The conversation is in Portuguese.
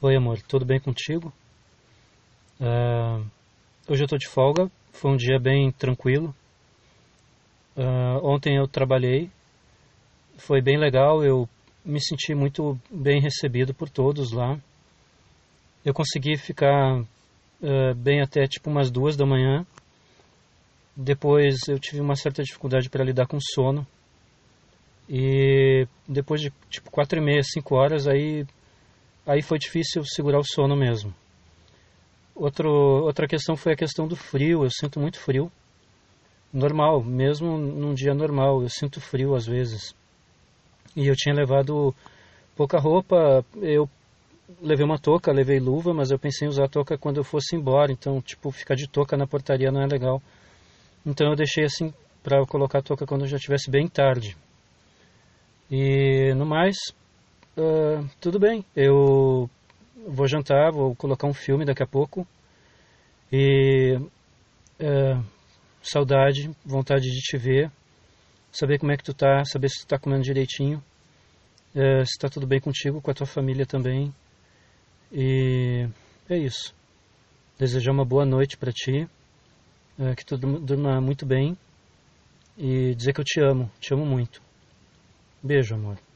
Oi, amor, tudo bem contigo? Uh, hoje eu estou de folga, foi um dia bem tranquilo. Uh, ontem eu trabalhei, foi bem legal, eu me senti muito bem recebido por todos lá. Eu consegui ficar uh, bem até tipo umas duas da manhã. Depois eu tive uma certa dificuldade para lidar com sono. E depois de tipo quatro e meia, cinco horas, aí aí foi difícil segurar o sono mesmo. Outro, outra questão foi a questão do frio. Eu sinto muito frio. Normal, mesmo num dia normal, eu sinto frio às vezes. E eu tinha levado pouca roupa. Eu levei uma touca, levei luva, mas eu pensei em usar a touca quando eu fosse embora. Então, tipo, ficar de touca na portaria não é legal. Então eu deixei assim para colocar a touca quando já estivesse bem tarde. E no mais, uh, tudo bem. Eu vou jantar, vou colocar um filme daqui a pouco. E uh, saudade, vontade de te ver, saber como é que tu tá, saber se tu tá comendo direitinho, uh, se tá tudo bem contigo, com a tua família também. E é isso. Desejar uma boa noite para ti, que tu durma muito bem e dizer que eu te amo, te amo muito. Beijo, amor.